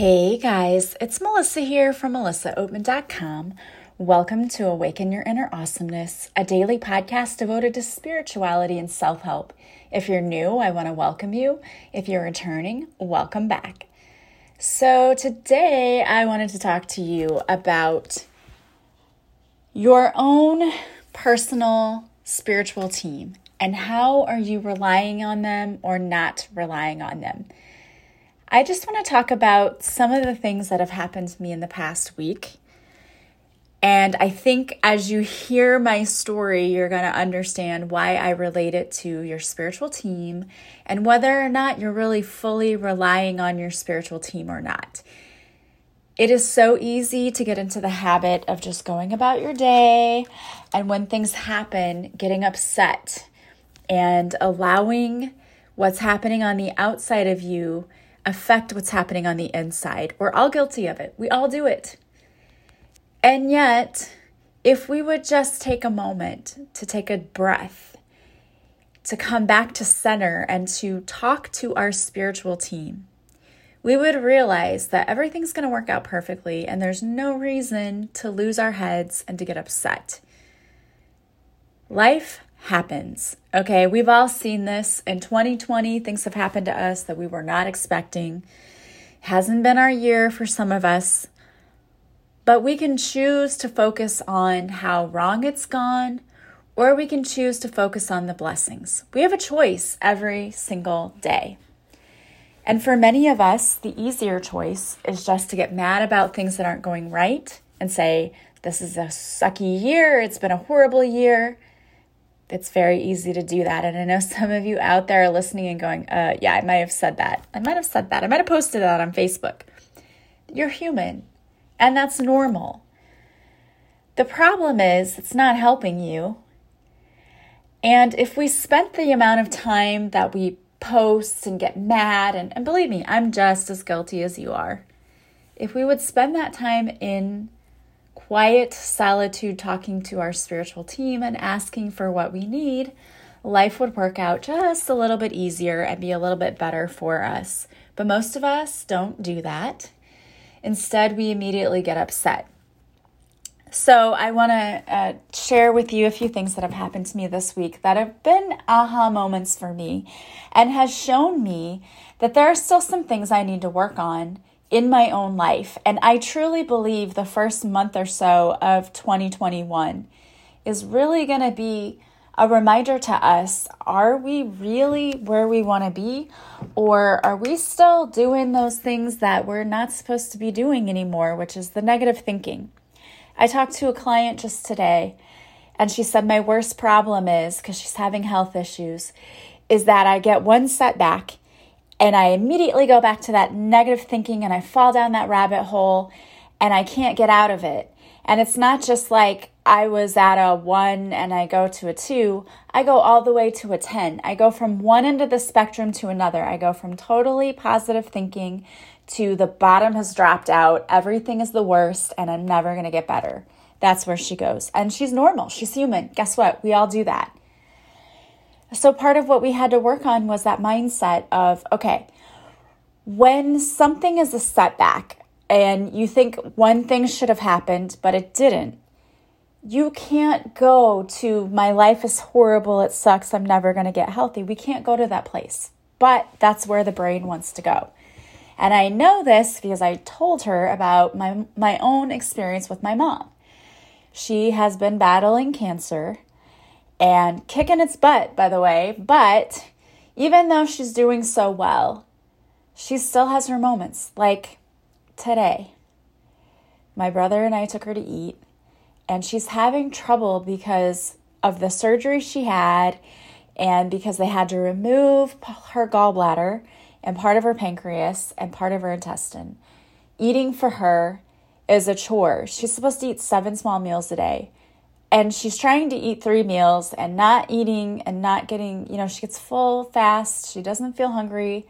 Hey guys, it's Melissa here from melissaoatman.com. Welcome to Awaken Your Inner Awesomeness, a daily podcast devoted to spirituality and self help. If you're new, I want to welcome you. If you're returning, welcome back. So, today I wanted to talk to you about your own personal spiritual team and how are you relying on them or not relying on them. I just want to talk about some of the things that have happened to me in the past week. And I think as you hear my story, you're going to understand why I relate it to your spiritual team and whether or not you're really fully relying on your spiritual team or not. It is so easy to get into the habit of just going about your day and when things happen, getting upset and allowing what's happening on the outside of you affect what's happening on the inside. We're all guilty of it. We all do it. And yet, if we would just take a moment to take a breath, to come back to center and to talk to our spiritual team, we would realize that everything's going to work out perfectly and there's no reason to lose our heads and to get upset. Life happens. Okay, we've all seen this. In 2020, things have happened to us that we were not expecting. Hasn't been our year for some of us, but we can choose to focus on how wrong it's gone, or we can choose to focus on the blessings. We have a choice every single day. And for many of us, the easier choice is just to get mad about things that aren't going right and say, This is a sucky year. It's been a horrible year it's very easy to do that. And I know some of you out there are listening and going, uh, yeah, I might have said that. I might have said that. I might have posted that on Facebook. You're human, and that's normal. The problem is, it's not helping you. And if we spent the amount of time that we post and get mad, and, and believe me, I'm just as guilty as you are. If we would spend that time in quiet solitude talking to our spiritual team and asking for what we need, life would work out just a little bit easier and be a little bit better for us. But most of us don't do that. Instead, we immediately get upset. So, I want to uh, share with you a few things that have happened to me this week that have been aha moments for me and has shown me that there are still some things I need to work on in my own life. And I truly believe the first month or so of 2021 is really going to be a reminder to us are we really where we want to be? Or are we still doing those things that we're not supposed to be doing anymore, which is the negative thinking? I talked to a client just today, and she said, My worst problem is because she's having health issues, is that I get one setback and I immediately go back to that negative thinking and I fall down that rabbit hole and I can't get out of it. And it's not just like I was at a one and I go to a two, I go all the way to a 10. I go from one end of the spectrum to another. I go from totally positive thinking to the bottom has dropped out, everything is the worst, and I'm never gonna get better. That's where she goes. And she's normal, she's human. Guess what? We all do that. So, part of what we had to work on was that mindset of okay, when something is a setback and you think one thing should have happened, but it didn't, you can't go to my life is horrible, it sucks, I'm never going to get healthy. We can't go to that place. But that's where the brain wants to go. And I know this because I told her about my, my own experience with my mom. She has been battling cancer and kicking its butt, by the way. But even though she's doing so well, she still has her moments. Like today, my brother and I took her to eat, and she's having trouble because of the surgery she had and because they had to remove her gallbladder and part of her pancreas and part of her intestine. Eating for her is a chore. She's supposed to eat seven small meals a day and she's trying to eat three meals and not eating and not getting, you know, she gets full fast. She doesn't feel hungry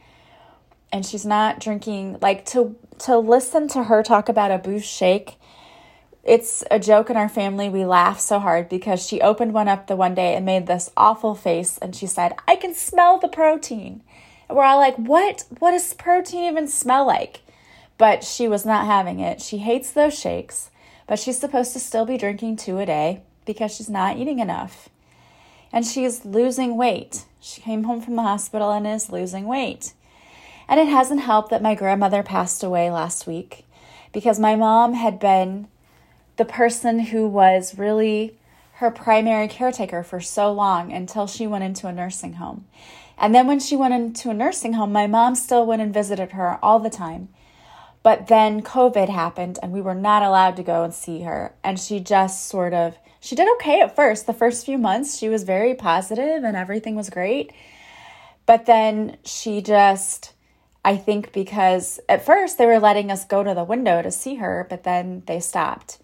and she's not drinking like to to listen to her talk about a boost shake. It's a joke in our family. We laugh so hard because she opened one up the one day and made this awful face and she said, "I can smell the protein." And we're all like, "What? What does protein even smell like?" but she was not having it. She hates those shakes, but she's supposed to still be drinking two a day because she's not eating enough. And she's losing weight. She came home from the hospital and is losing weight. And it hasn't helped that my grandmother passed away last week because my mom had been the person who was really her primary caretaker for so long until she went into a nursing home. And then when she went into a nursing home, my mom still went and visited her all the time. But then COVID happened and we were not allowed to go and see her. And she just sort of, she did okay at first. The first few months, she was very positive and everything was great. But then she just, I think because at first they were letting us go to the window to see her, but then they stopped.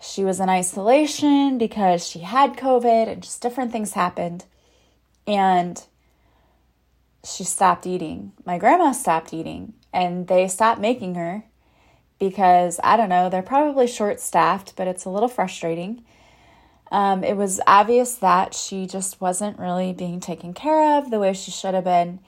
She was in isolation because she had COVID and just different things happened. And she stopped eating. My grandma stopped eating and they stopped making her because I don't know, they're probably short staffed, but it's a little frustrating. Um, it was obvious that she just wasn't really being taken care of the way she should have been,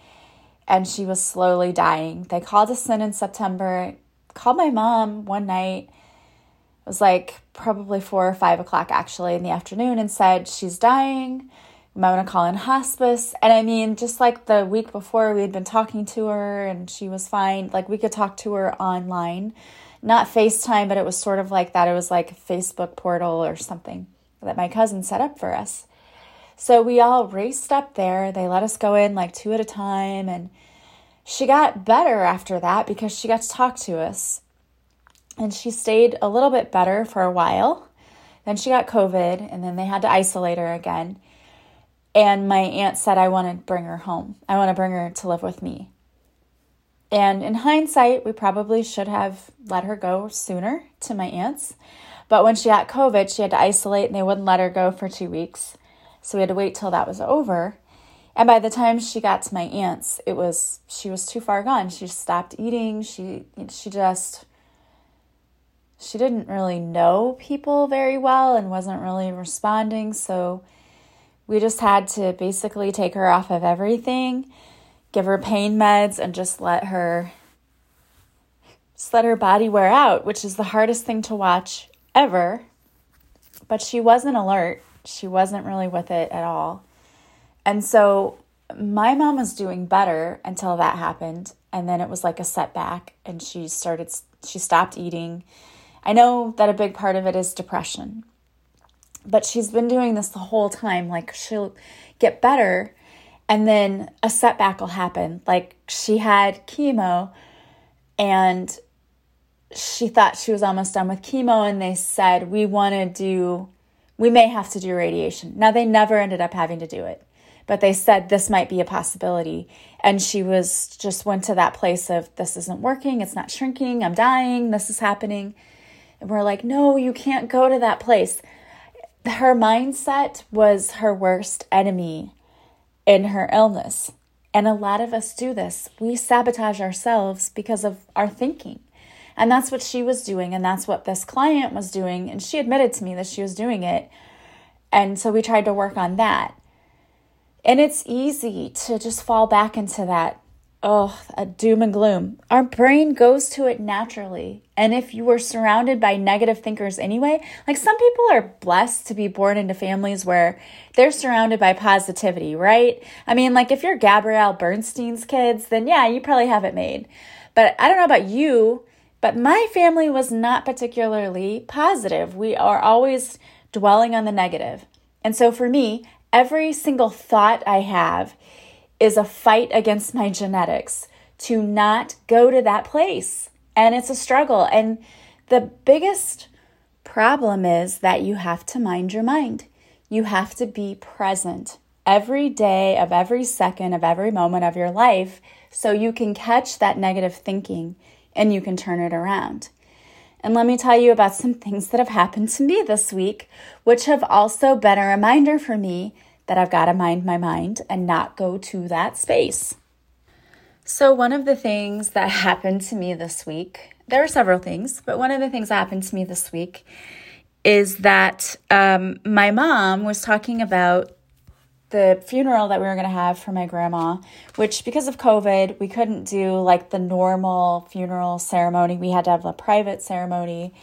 and she was slowly dying. They called us in in September, called my mom one night. It was like probably four or five o'clock actually in the afternoon and said, She's dying might want to call in hospice. And I mean, just like the week before, we had been talking to her and she was fine. Like we could talk to her online, not FaceTime, but it was sort of like that. It was like a Facebook portal or something that my cousin set up for us. So we all raced up there. They let us go in like two at a time. And she got better after that because she got to talk to us. And she stayed a little bit better for a while. Then she got COVID, and then they had to isolate her again. And my aunt said, I want to bring her home. I want to bring her to live with me. And in hindsight, we probably should have let her go sooner to my aunt's. But when she got COVID, she had to isolate and they wouldn't let her go for two weeks. So we had to wait till that was over. And by the time she got to my aunt's, it was she was too far gone. She stopped eating. She she just she didn't really know people very well and wasn't really responding. So we just had to basically take her off of everything, give her pain meds, and just let her just let her body wear out, which is the hardest thing to watch ever. But she wasn't alert. She wasn't really with it at all. And so my mom was doing better until that happened. And then it was like a setback, and she started, she stopped eating. I know that a big part of it is depression but she's been doing this the whole time. Like she'll get better and then a setback will happen. Like she had chemo and she thought she was almost done with chemo and they said, We want to do, we may have to do radiation. Now they never ended up having to do it, but they said this might be a possibility. And she was just went to that place of, This isn't working, it's not shrinking, I'm dying, this is happening. And we're like, No, you can't go to that place her mindset was her worst enemy in her illness. And a lot of us do this. We sabotage ourselves because of our thinking. And that's what she was doing. And that's what this client was doing. And she admitted to me that she was doing it. And so we tried to work on that. And it's easy to just fall back into that oh, a doom and gloom. Our brain goes to it naturally. And if you were surrounded by negative thinkers anyway, like some people are blessed to be born into families where they're surrounded by positivity, right? I mean, like if you're Gabrielle Bernstein's kids, then yeah, you probably have it made. But I don't know about you, but my family was not particularly positive. We are always dwelling on the negative. And so for me, every single thought I have is a fight against my genetics to not go to that place. And it's a struggle. And the biggest problem is that you have to mind your mind. You have to be present every day of every second of every moment of your life so you can catch that negative thinking and you can turn it around. And let me tell you about some things that have happened to me this week, which have also been a reminder for me that I've got to mind my mind and not go to that space. So, one of the things that happened to me this week, there are several things, but one of the things that happened to me this week is that um, my mom was talking about the funeral that we were going to have for my grandma, which because of COVID, we couldn't do like the normal funeral ceremony. We had to have a private ceremony,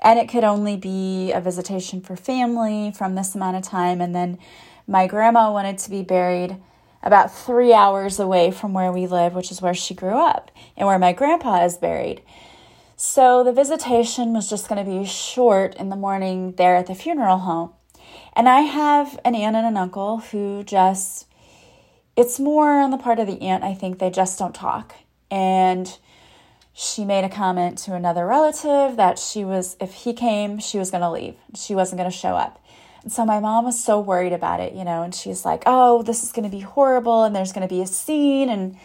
and it could only be a visitation for family from this amount of time. And then my grandma wanted to be buried about three hours away from where we live, which is where she grew up and where my grandpa is buried. So the visitation was just going to be short in the morning there at the funeral home. And I have an aunt and an uncle who just, it's more on the part of the aunt, I think they just don't talk. And she made a comment to another relative that she was, if he came, she was going to leave. She wasn't going to show up. And so my mom was so worried about it, you know, and she's like, oh, this is going to be horrible and there's going to be a scene. And,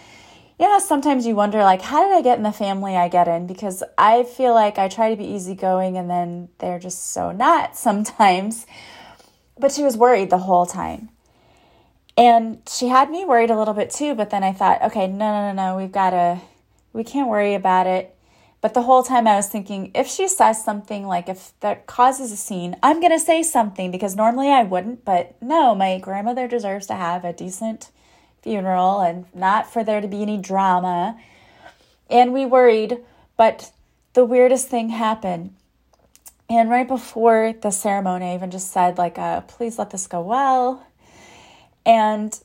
yeah, sometimes you wonder, like, how did I get in the family I get in? Because I feel like I try to be easygoing and then they're just so not sometimes. But she was worried the whole time. And she had me worried a little bit too, but then I thought, okay, no, no, no, no, we've got to, we can't worry about it. But the whole time I was thinking, if she says something like, if that causes a scene, I'm going to say something because normally I wouldn't. But no, my grandmother deserves to have a decent funeral and not for there to be any drama. And we worried, but the weirdest thing happened. And right before the ceremony, I even just said, like, uh, please let this go well. And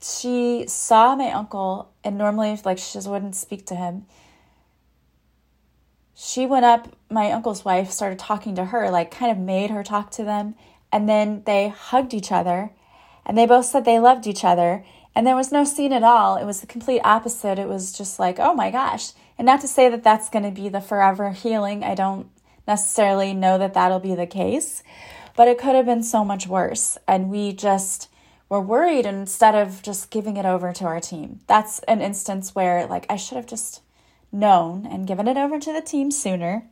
she saw my uncle, and normally, like, she just wouldn't speak to him. She went up, my uncle's wife started talking to her, like, kind of made her talk to them. And then they hugged each other, and they both said they loved each other. And there was no scene at all. It was the complete opposite. It was just like, oh my gosh. And not to say that that's going to be the forever healing. I don't necessarily know that that'll be the case, but it could have been so much worse. And we just were worried instead of just giving it over to our team. That's an instance where, like, I should have just known and given it over to the team sooner.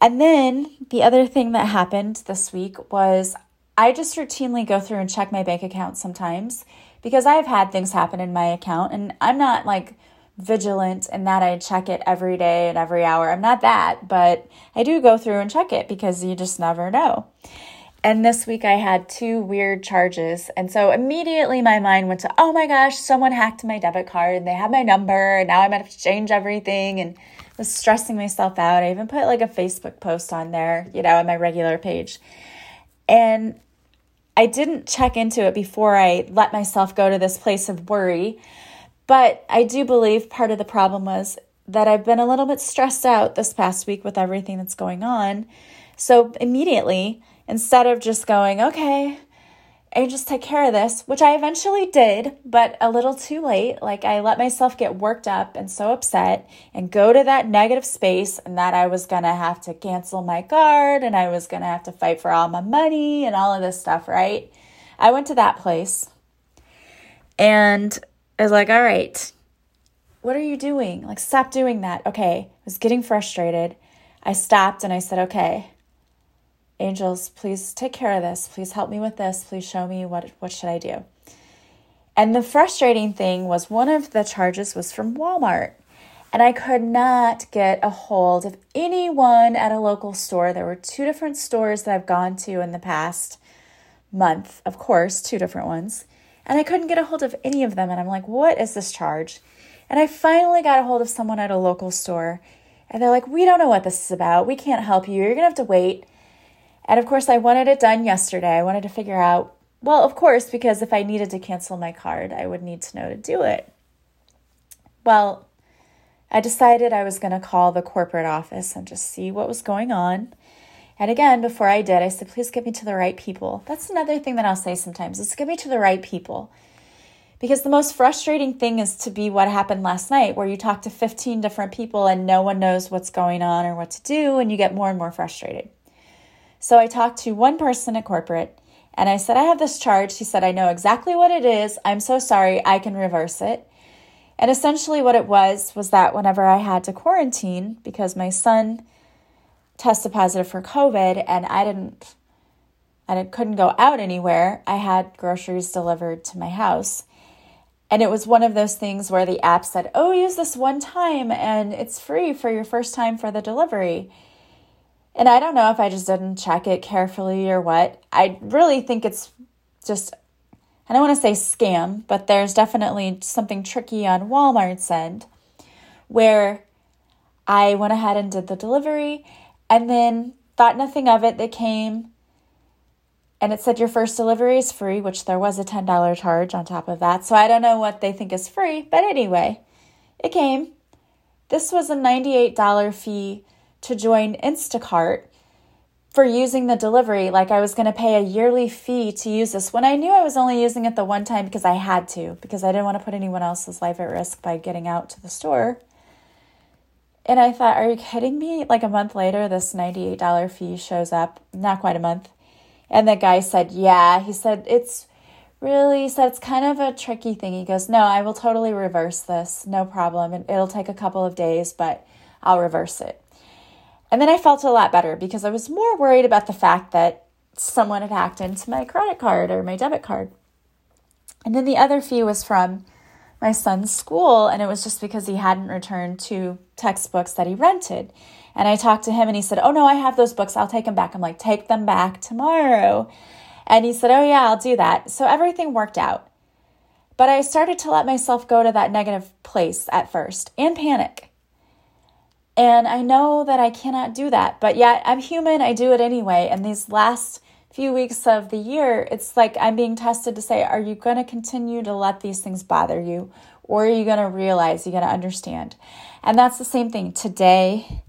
And then the other thing that happened this week was I just routinely go through and check my bank account sometimes because I've had things happen in my account and I'm not like vigilant in that I check it every day and every hour. I'm not that, but I do go through and check it because you just never know. And this week I had two weird charges. And so immediately my mind went to, oh my gosh, someone hacked my debit card and they have my number and now I'm going to have to change everything and was stressing myself out. I even put like a Facebook post on there, you know, on my regular page. And I didn't check into it before I let myself go to this place of worry but I do believe part of the problem was that I've been a little bit stressed out this past week with everything that's going on. So immediately, instead of just going, okay, I just take care of this, which I eventually did, but a little too late. Like I let myself get worked up and so upset and go to that negative space, and that I was gonna have to cancel my card and I was gonna have to fight for all my money and all of this stuff, right? I went to that place and I was like, all right, what are you doing? Like, stop doing that. Okay. I was getting frustrated. I stopped and I said, okay, angels, please take care of this. Please help me with this. Please show me what, what should I do? And the frustrating thing was one of the charges was from Walmart. And I could not get a hold of anyone at a local store. There were two different stores that I've gone to in the past month, of course, two different ones. And I couldn't get a hold of any of them. And I'm like, what is this charge? And I finally got a hold of someone at a local store. And they're like, we don't know what this is about. We can't help you. You're going to have to wait. And of course, I wanted it done yesterday. I wanted to figure out, well, of course, because if I needed to cancel my card, I would need to know to do it. Well, I decided I was going to call the corporate office and just see what was going on. And again, before I did, I said, please get me to the right people. That's another thing that I'll say sometimes is get me to the right people. Because the most frustrating thing is to be what happened last night, where you talk to 15 different people and no one knows what's going on or what to do, and you get more and more frustrated. So I talked to one person at corporate and I said, I have this charge. He said, I know exactly what it is. I'm so sorry. I can reverse it. And essentially, what it was was that whenever I had to quarantine because my son tested positive for COVID and I didn't and it couldn't go out anywhere, I had groceries delivered to my house. And it was one of those things where the app said, Oh, use this one time and it's free for your first time for the delivery. And I don't know if I just didn't check it carefully or what. I really think it's just, I don't want to say scam, but there's definitely something tricky on Walmart's end where I went ahead and did the delivery and then thought nothing of it. They came and it said your first delivery is free, which there was a $10 charge on top of that. So I don't know what they think is free, but anyway, it came. This was a $98 fee to join Instacart for using the delivery. Like I was going to pay a yearly fee to use this when I knew I was only using it the one time because I had to, because I didn't want to put anyone else's life at risk by getting out to the store. And I thought, are you kidding me? Like a month later, this $98 fee shows up, not quite a month. And the guy said, yeah. He said, it's really, he said, it's kind of a tricky thing. He goes, no, I will totally reverse this. No problem. It'll take a couple of days, but I'll reverse it. And then I felt a lot better because I was more worried about the fact that someone had hacked into my credit card or my debit card. And then the other fee was from my son's school, and it was just because he hadn't returned two textbooks that he rented. And I talked to him, and he said, Oh, no, I have those books. I'll take them back. I'm like, Take them back tomorrow. And he said, Oh, yeah, I'll do that. So everything worked out. But I started to let myself go to that negative place at first and panic. And I know that I cannot do that, but yet I'm human. I do it anyway. And these last few weeks of the year, it's like I'm being tested to say, are you going to continue to let these things bother you? Or are you going to realize, you're going to understand? And that's the same thing. Today,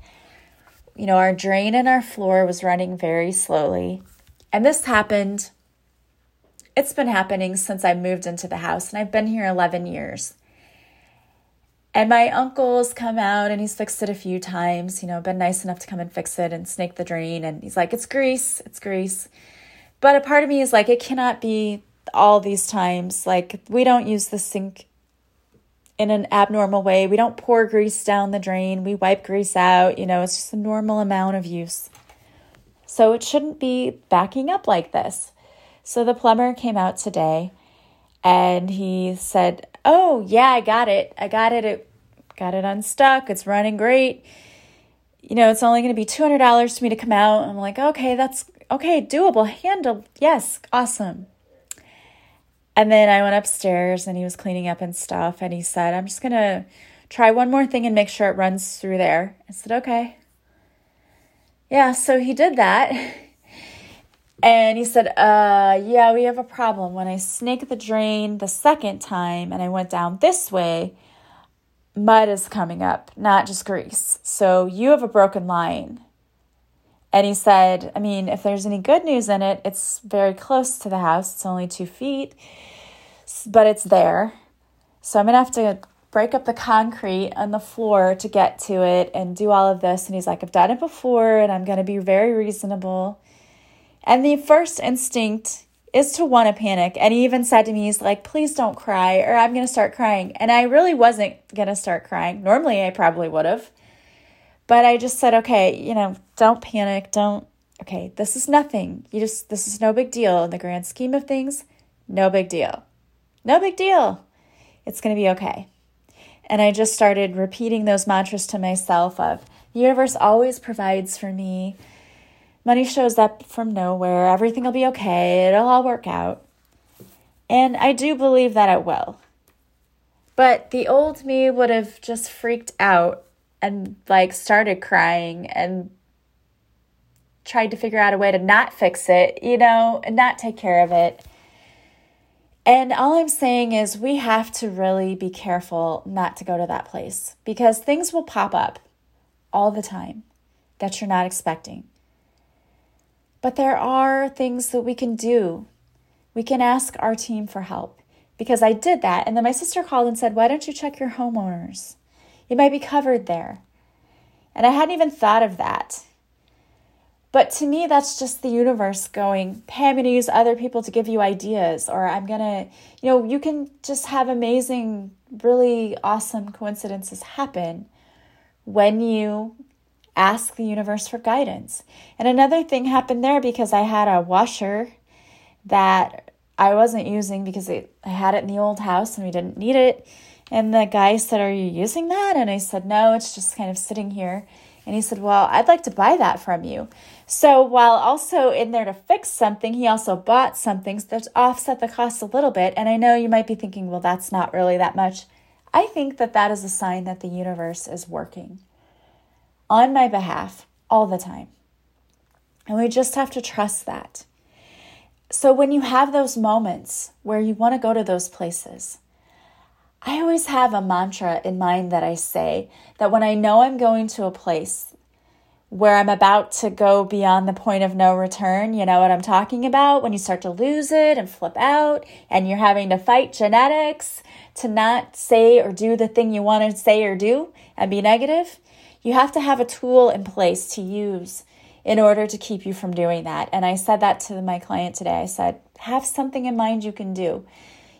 you know, our drain in our floor was running very slowly. And this happened, it's been happening since I moved into the house, and I've been here 11 years. And my uncle's come out and he's fixed it a few times, you know, been nice enough to come and fix it and snake the drain. And he's like, it's grease, it's grease. But a part of me is like, it cannot be all these times. Like, we don't use the sink in an abnormal way. We don't pour grease down the drain, we wipe grease out. You know, it's just a normal amount of use. So it shouldn't be backing up like this. So the plumber came out today and he said, "Oh, yeah, I got it. I got it. It got it unstuck. It's running great. You know, it's only going to be $200 to me to come out." I'm like, "Okay, that's okay, doable. Handle. Yes, awesome." And then I went upstairs and he was cleaning up and stuff and he said, "I'm just going to try one more thing and make sure it runs through there." I said, "Okay." Yeah, so he did that. And he said, uh, yeah, we have a problem. When I snake the drain the second time and I went down this way, mud is coming up, not just grease. So you have a broken line. And he said, I mean, if there's any good news in it, it's very close to the house. It's only two feet, but it's there. So I'm going to have to break up the concrete on the floor to get to it and do all of this. And he's like, I've done it before and I'm going to be very reasonable. And the first instinct is to want to panic. And he even said to me, he's like, please don't cry, or I'm going to start crying. And I really wasn't going to start crying. Normally, I probably would have. But I just said, okay, you know, don't panic. Don't, okay, this is nothing. You just, this is no big deal. In the grand scheme of things, no big deal. No big deal. It's going to be okay. And I just started repeating those mantras to myself of, the universe always provides for me. Money shows up from nowhere. Everything will be okay. It'll all work out. And I do believe that it will. But the old me would have just freaked out and like started crying and tried to figure out a way to not fix it, you know, and not take care of it. And all I'm saying is we have to really be careful not to go to that place because things will pop up all the time that you're not expecting. But there are things that we can do. We can ask our team for help because I did that. And then my sister called and said, Why don't you check your homeowners? It might be covered there. And I hadn't even thought of that. But to me, that's just the universe going, hey, I'm going to use other people to give you ideas, or I'm going to, you know, you can just have amazing, really awesome coincidences happen when you ask the universe for guidance. And another thing happened there because I had a washer that I wasn't using because it, I had it in the old house and we didn't need it. And the guy said, Are you using that? And I said, No, it's just kind of sitting here. And he said, Well, I'd like to buy that from you. So while also in there to fix something, he also bought something that offset the cost a little bit. And I know you might be thinking, Well, that's not really that much. I think that that is a sign that the universe is working on my behalf all the time. And we just have to trust that. So when you have those moments where you want to go to those places, I always have a mantra in mind that I say that when I know I'm going to a place where I'm about to go beyond the point of no return, you know what I'm talking about? When you start to lose it and flip out and you're having to fight genetics to not say or do the thing you want to say or do and be negative, you have to have a tool in place to use in order to keep you from doing that. And I said that to my client today. I said, have something in mind you can do.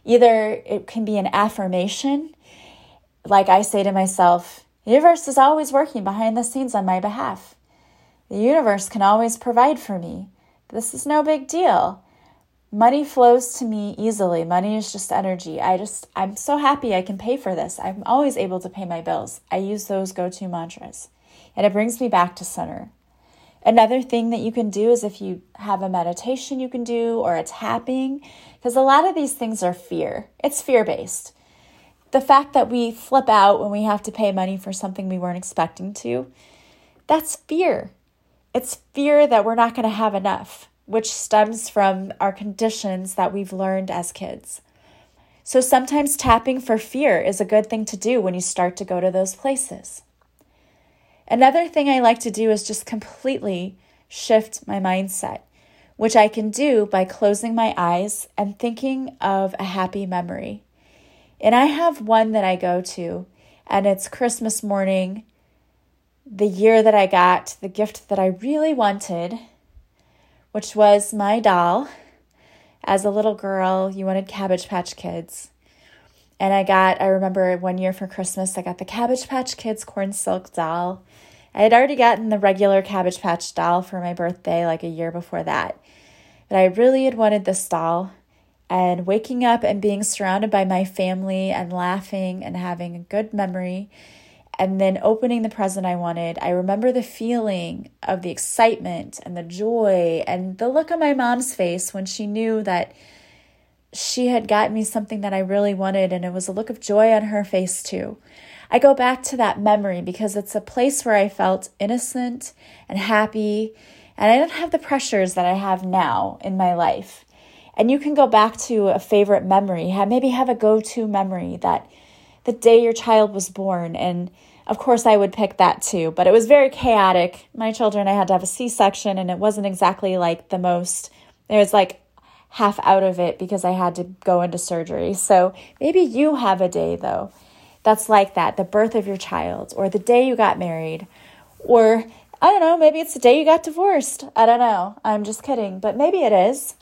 Either it can be an affirmation, like I say to myself, the universe is always working behind the scenes on my behalf. The universe can always provide for me. This is no big deal. Money flows to me easily. Money is just energy. I just, I'm so happy I can pay for this. I'm always able to pay my bills. I use those go to mantras, and it brings me back to center. Another thing that you can do is if you have a meditation you can do or a tapping, because a lot of these things are fear. It's fear based. The fact that we flip out when we have to pay money for something we weren't expecting to, that's fear. It's fear that we're not going to have enough, which stems from our conditions that we've learned as kids. So sometimes tapping for fear is a good thing to do when you start to go to those places. Another thing I like to do is just completely shift my mindset, which I can do by closing my eyes and thinking of a happy memory. And I have one that I go to, and it's Christmas morning, the year that I got the gift that I really wanted, which was my doll. As a little girl, you wanted Cabbage Patch Kids. And I got, I remember one year for Christmas, I got the Cabbage Patch Kids corn silk doll. I had already gotten the regular Cabbage Patch doll for my birthday like a year before that. But I really had wanted this doll. And waking up and being surrounded by my family and laughing and having a good memory, and then opening the present I wanted, I remember the feeling of the excitement and the joy and the look on my mom's face when she knew that she had gotten me something that I really wanted, and it was a look of joy on her face too. I go back to that memory because it's a place where I felt innocent and happy, and I do not have the pressures that I have now in my life. And you can go back to a favorite memory, maybe have a go to memory that the day your child was born. And of course, I would pick that too, but it was very chaotic. My children, I had to have a C section, and it wasn't exactly like the most, it was like half out of it because I had to go into surgery. So maybe you have a day though that's like that the birth of your child, or the day you got married, or I don't know, maybe it's the day you got divorced. I don't know. I'm just kidding, but maybe it is.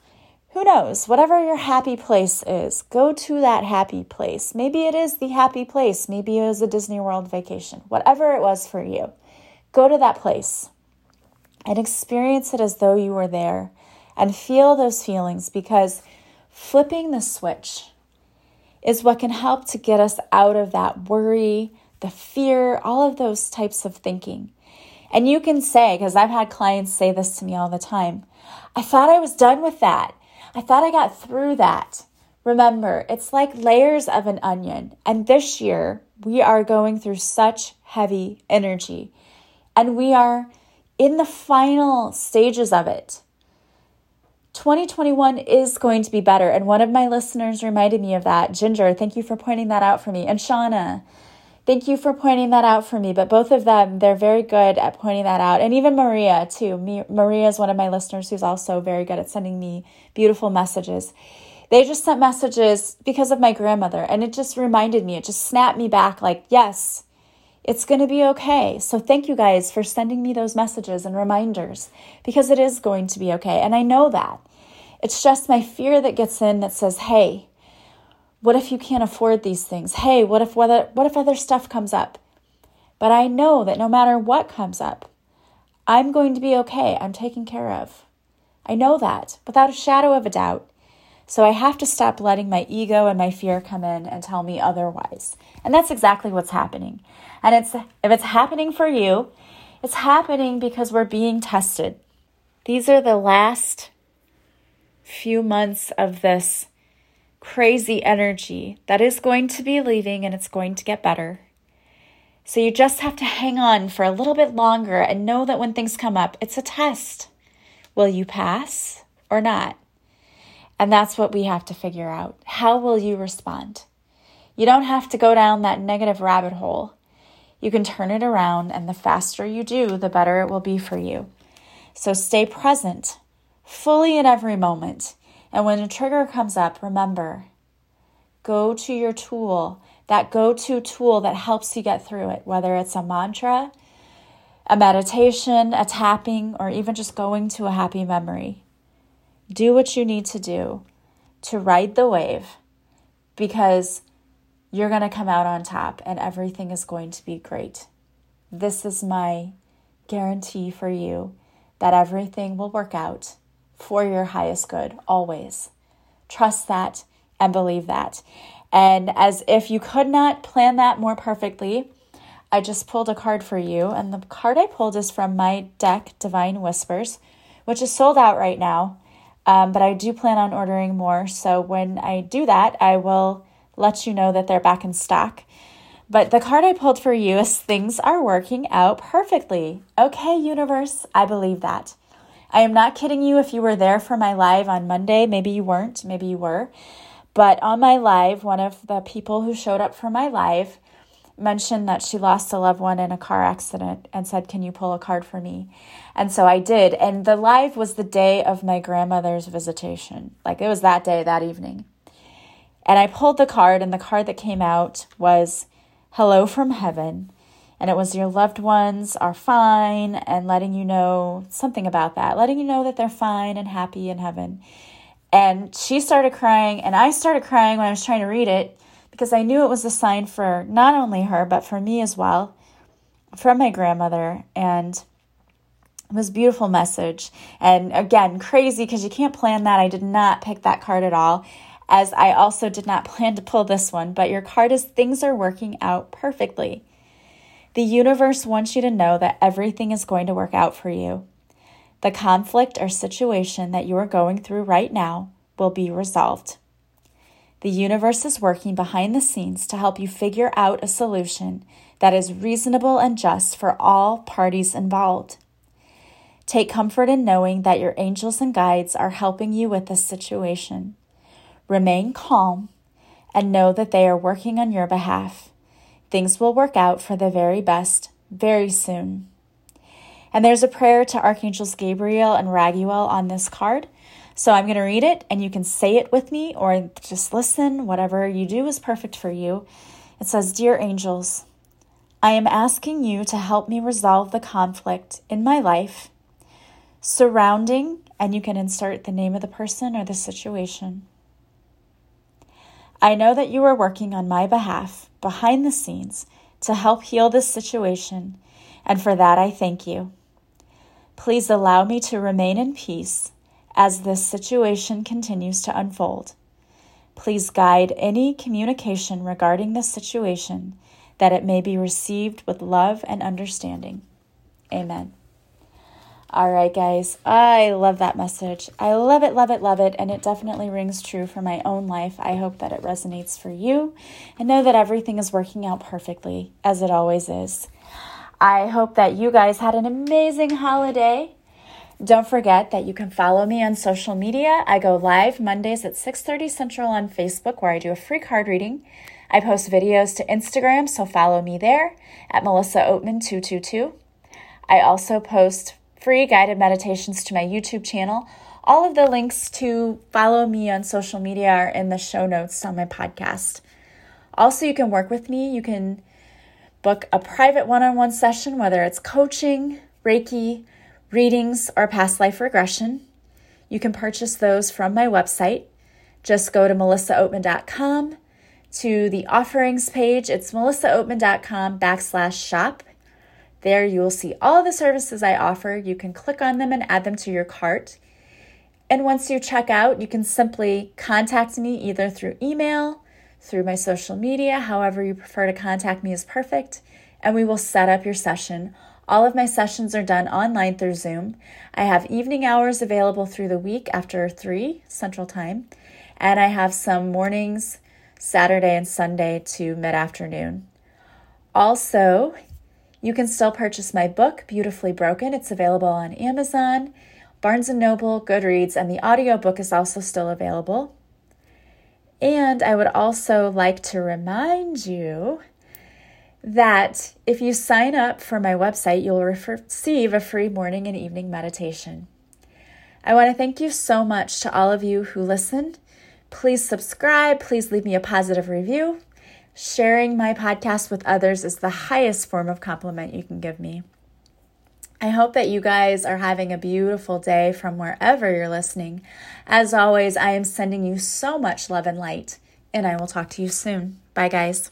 Who knows? Whatever your happy place is, go to that happy place. Maybe it is the happy place. Maybe it was a Disney World vacation. Whatever it was for you, go to that place and experience it as though you were there and feel those feelings because flipping the switch is what can help to get us out of that worry, the fear, all of those types of thinking. And you can say, because I've had clients say this to me all the time, I thought I was done with that. I thought I got through that. Remember, it's like layers of an onion. And this year, we are going through such heavy energy. And we are in the final stages of it. 2021 is going to be better. And one of my listeners reminded me of that. Ginger, thank you for pointing that out for me. And Shauna, thank you for pointing that out for me. But both of them, they're very good at pointing that out. And even Maria, too. Me, Maria is one of my listeners who's also very good at sending me beautiful messages. They just sent messages because of my grandmother. And it just reminded me, it just snapped me back like, yes, it's going to be okay. So, thank you guys for sending me those messages and reminders because it is going to be okay. And I know that. It's just my fear that gets in that says, hey, what if you can't afford these things? Hey, what if what, what if other stuff comes up? But I know that no matter what comes up, I'm going to be okay. I'm taken care of. I know that without a shadow of a doubt. So I have to stop letting my ego and my fear come in and tell me otherwise. And that's exactly what's happening. And it's if it's happening for you, It's happening because we're being tested. These are the last few months of this crazy energy that is going to be leaving and it's going to get better. So you just have to hang on for a little bit longer and know that when things come up, it's a test. Will you pass or not? And that's what we have to figure out. How will you respond? You don't have to go down that negative rabbit hole. You can turn it around, and the faster you do, the better it will be for you. So stay present, fully in every moment. And when a trigger comes up, remember go to your tool, that go to tool that helps you get through it, whether it's a mantra, a meditation, a tapping, or even just going to a happy memory. Do what you need to do to ride the wave because you're going to come out on top and everything is going to be great. This is my guarantee for you that everything will work out for your highest good always. Trust that and believe that. And as if you could not plan that more perfectly, I just pulled a card for you. And the card I pulled is from my deck, Divine Whispers, which is sold out right now. Um, but I do plan on ordering more. So when I do that, I will let you know that they're back in stock. But the card I pulled for you is things are working out perfectly. Okay, universe, I believe that. I am not kidding you if you were there for my live on Monday. Maybe you weren't, maybe you were. But on my live, one of the people who showed up for my live mentioned that she lost a loved one in a car accident and said, Can you pull a card for me? And so I did. And the live was the day of my grandmother's visitation. Like it was that day, that evening. And I pulled the card, and the card that came out was Hello from Heaven and it was your loved ones are fine and letting you know something about that, letting you know that they're fine and happy in heaven. And she started crying, and I started crying when I was trying to read it because I knew it was a sign for not only her, but for me as well, from my grandmother. And it was beautiful message. And again, crazy because you can't plan that. I did not pick that card at all, as I also did not plan to pull this one. But your card is things are working out perfectly. The universe wants you to know that everything is going to work out for you. The conflict or situation that you are going through right now will be resolved. The universe is working behind the scenes to help you figure out a solution that is reasonable and just for all parties involved. Take comfort in knowing that your angels and guides are helping you with this situation. Remain calm and know that they are working on your behalf. Things will work out for the very best very soon. And there's a prayer to Archangels Gabriel and Raguel on this card. So I'm going to read it and you can say it with me or just listen. Whatever you do is perfect for you. It says Dear angels, I am asking you to help me resolve the conflict in my life surrounding, and you can insert the name of the person or the situation. I know that you are working on my behalf behind the scenes to help heal this situation, and for that I thank you. Please allow me to remain in peace as this situation continues to unfold. Please guide any communication regarding this situation that it may be received with love and understanding. Amen. All right, guys, I love that message. I love it, love it, love it, and it definitely rings true for my own life. I hope that it resonates for you and know that everything is working out perfectly, as it always is. I hope that you guys had an amazing holiday. Don't forget that you can follow me on social media. I go live Mondays at 6:30 Central on Facebook where I do a free card reading. I post videos to Instagram, so follow me there at Melissa Oatman 222. I also post free guided meditations to my YouTube channel. All of the links to follow me on social media are in the show notes on my podcast. Also, you can work with me. You can book a private one on one session, whether it's coaching, Reiki, readings, or past life regression. You can purchase those from my website. Just go to melissaoatman.com to the offerings page. It's melissaoatman.com backslash shop. There you will see all the services I offer. You can click on them and add them to your cart. And once you check out, you can simply contact me either through email, through my social media, however you prefer to contact me is perfect, and we will set up your session. All of my sessions are done online through Zoom. I have evening hours available through the week after 3 Central Time, and I have some mornings, Saturday and Sunday to mid afternoon. Also, you can still purchase my book, Beautifully Broken. It's available on Amazon, Barnes & Noble, Goodreads, and the audiobook is also still available. And I would also like to remind you that if you sign up for my website, you'll receive a free morning and evening meditation. I want to thank you so much to all of you who listened. Please subscribe. Please leave me a positive review. Sharing my podcast with others is the highest form of compliment you can give me. I hope that you guys are having a beautiful day from wherever you're listening. As always, I am sending you so much love and light, and I will talk to you soon. Bye, guys.